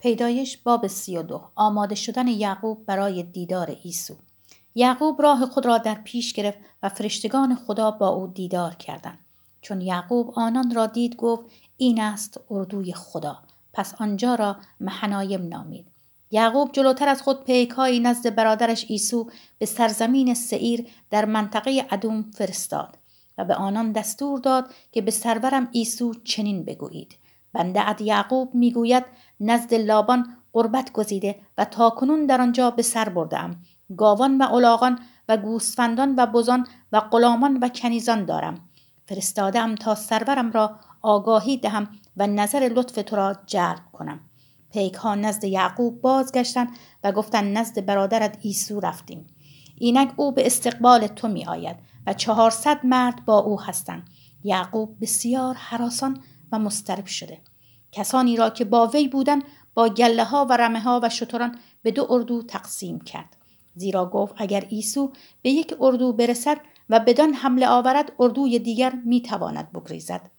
پیدایش باب سی و دو. آماده شدن یعقوب برای دیدار ایسو. یعقوب راه خود را در پیش گرفت و فرشتگان خدا با او دیدار کردند. چون یعقوب آنان را دید گفت این است اردوی خدا. پس آنجا را محنایم نامید. یعقوب جلوتر از خود پیکهایی نزد برادرش ایسو به سرزمین سعیر در منطقه ادوم فرستاد و به آنان دستور داد که به سرورم ایسو چنین بگویید. بنده اد یعقوب می‌گوید نزد لابان قربت گزیده و تاکنون در آنجا به سر بردم گاوان و الاغان و گوسفندان و بزان و غلامان و کنیزان دارم. فرستادم تا سرورم را آگاهی دهم و نظر لطف تو را جلب کنم. پیک ها نزد یعقوب بازگشتند و گفتند نزد برادرت ایسو رفتیم. اینک او به استقبال تو می آید و چهارصد مرد با او هستند. یعقوب بسیار حراسان و مسترب شده. کسانی را که با وی بودند با گله ها و رمه ها و شتران به دو اردو تقسیم کرد. زیرا گفت اگر ایسو به یک اردو برسد و بدان حمله آورد اردوی دیگر می تواند بگریزد.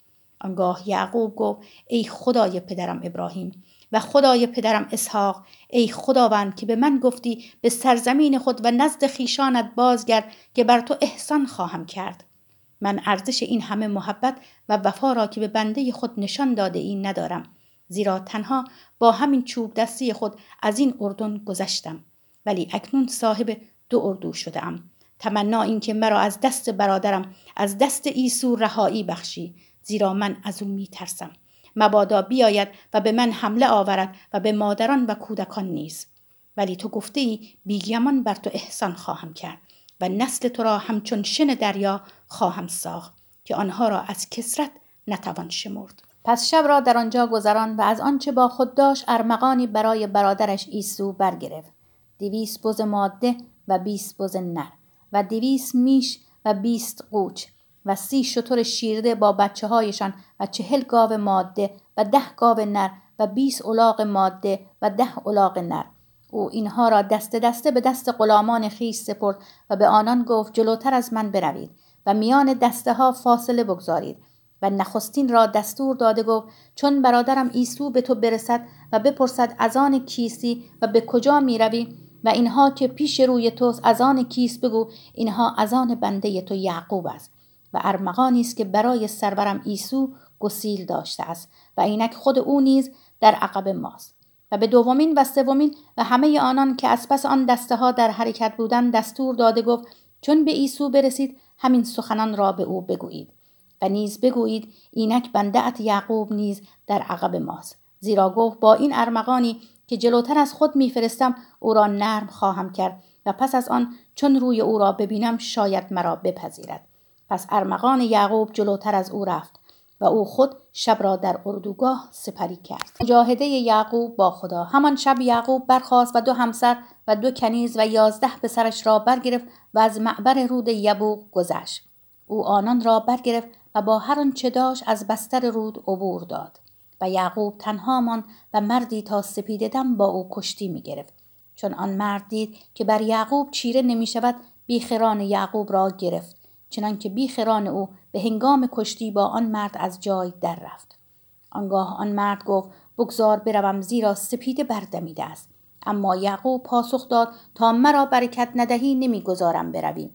آنگاه یعقوب گفت ای خدای پدرم ابراهیم و خدای پدرم اسحاق ای خداوند که به من گفتی به سرزمین خود و نزد خیشانت بازگرد که بر تو احسان خواهم کرد. من ارزش این همه محبت و وفا را که به بنده خود نشان داده این ندارم. زیرا تنها با همین چوب دستی خود از این اردن گذشتم. ولی اکنون صاحب دو اردو شده ام تمنا این که مرا از دست برادرم از دست ایسو رهایی بخشی. زیرا من از او می ترسم مبادا بیاید و به من حمله آورد و به مادران و کودکان نیز. ولی تو گفته ای بیگمان بر تو احسان خواهم کرد. و نسل تو را همچون شن دریا خواهم ساخت که آنها را از کسرت نتوان شمرد. پس شب را در آنجا گذران و از آنچه با خود داشت ارمغانی برای برادرش ایسو برگرفت. دویست بز ماده و بیست بز نر و دویست میش و بیست قوچ و سی شطور شیرده با بچه هایشان و چهل گاو ماده و ده گاو نر و بیست الاغ ماده و ده الاغ نر. او اینها را دست دسته به دست غلامان خیش سپرد و به آنان گفت جلوتر از من بروید و میان دسته ها فاصله بگذارید. و نخستین را دستور داده گفت چون برادرم ایسو به تو برسد و بپرسد از آن کیسی و به کجا می روی و اینها که پیش روی توست از آن کیس بگو اینها از آن بنده تو یعقوب است. و ارمغانی است که برای سرورم ایسو گسیل داشته است و اینک خود او نیز در عقب ماست. و به دومین و سومین و همه آنان که از پس آن دسته ها در حرکت بودند دستور داده گفت چون به ایسو برسید همین سخنان را به او بگویید. و نیز بگویید اینک بنده یعقوب نیز در عقب ماست. زیرا گفت با این ارمغانی که جلوتر از خود میفرستم او را نرم خواهم کرد و پس از آن چون روی او را ببینم شاید مرا بپذیرد. پس ارمغان یعقوب جلوتر از او رفت. و او خود شب را در اردوگاه سپری کرد. مجاهده یعقوب با خدا. همان شب یعقوب برخاست و دو همسر و دو کنیز و یازده پسرش را برگرفت و از معبر رود یبوق گذشت. او آنان را برگرفت و با هر آنچه داشت از بستر رود عبور داد. و یعقوب تنها مان و مردی تا سپیده دم با او کشتی می گرفت. چون آن مرد دید که بر یعقوب چیره نمی شود بیخران یعقوب را گرفت. چنانکه بیخران او به هنگام کشتی با آن مرد از جای در رفت. آنگاه آن مرد گفت بگذار بروم زیرا سپیده بردمیده است. اما یعقوب پاسخ داد تا مرا برکت ندهی نمی‌گذارم بروی.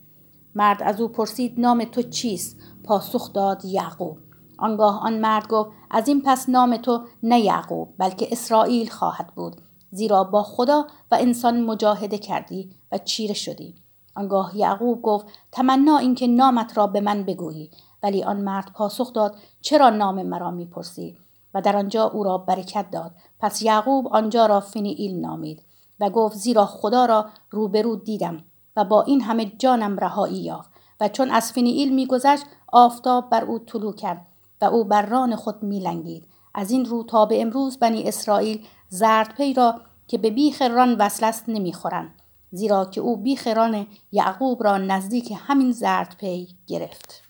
مرد از او پرسید نام تو چیست؟ پاسخ داد یعقوب. آنگاه آن مرد گفت از این پس نام تو نه یعقوب بلکه اسرائیل خواهد بود. زیرا با خدا و انسان مجاهده کردی و چیره شدی. آنگاه یعقوب گفت تمنا اینکه نامت را به من بگویی. ولی آن مرد پاسخ داد چرا نام مرا می‌پرسی؟ و در آنجا او را برکت داد. پس یعقوب آنجا را فنیئیل نامید و گفت زیرا خدا را روبرو دیدم و با این همه جانم رهایی یافت و چون از فنیئیل میگذشت آفتاب بر او طلوع کرد و او بر ران خود میلنگید. از این رو تا به امروز بنی اسرائیل زردپی را که به بیخ ران وصل است نمی‌خورند. زیرا که او بیخ ران یعقوب را نزدیک همین زردپی گرفت.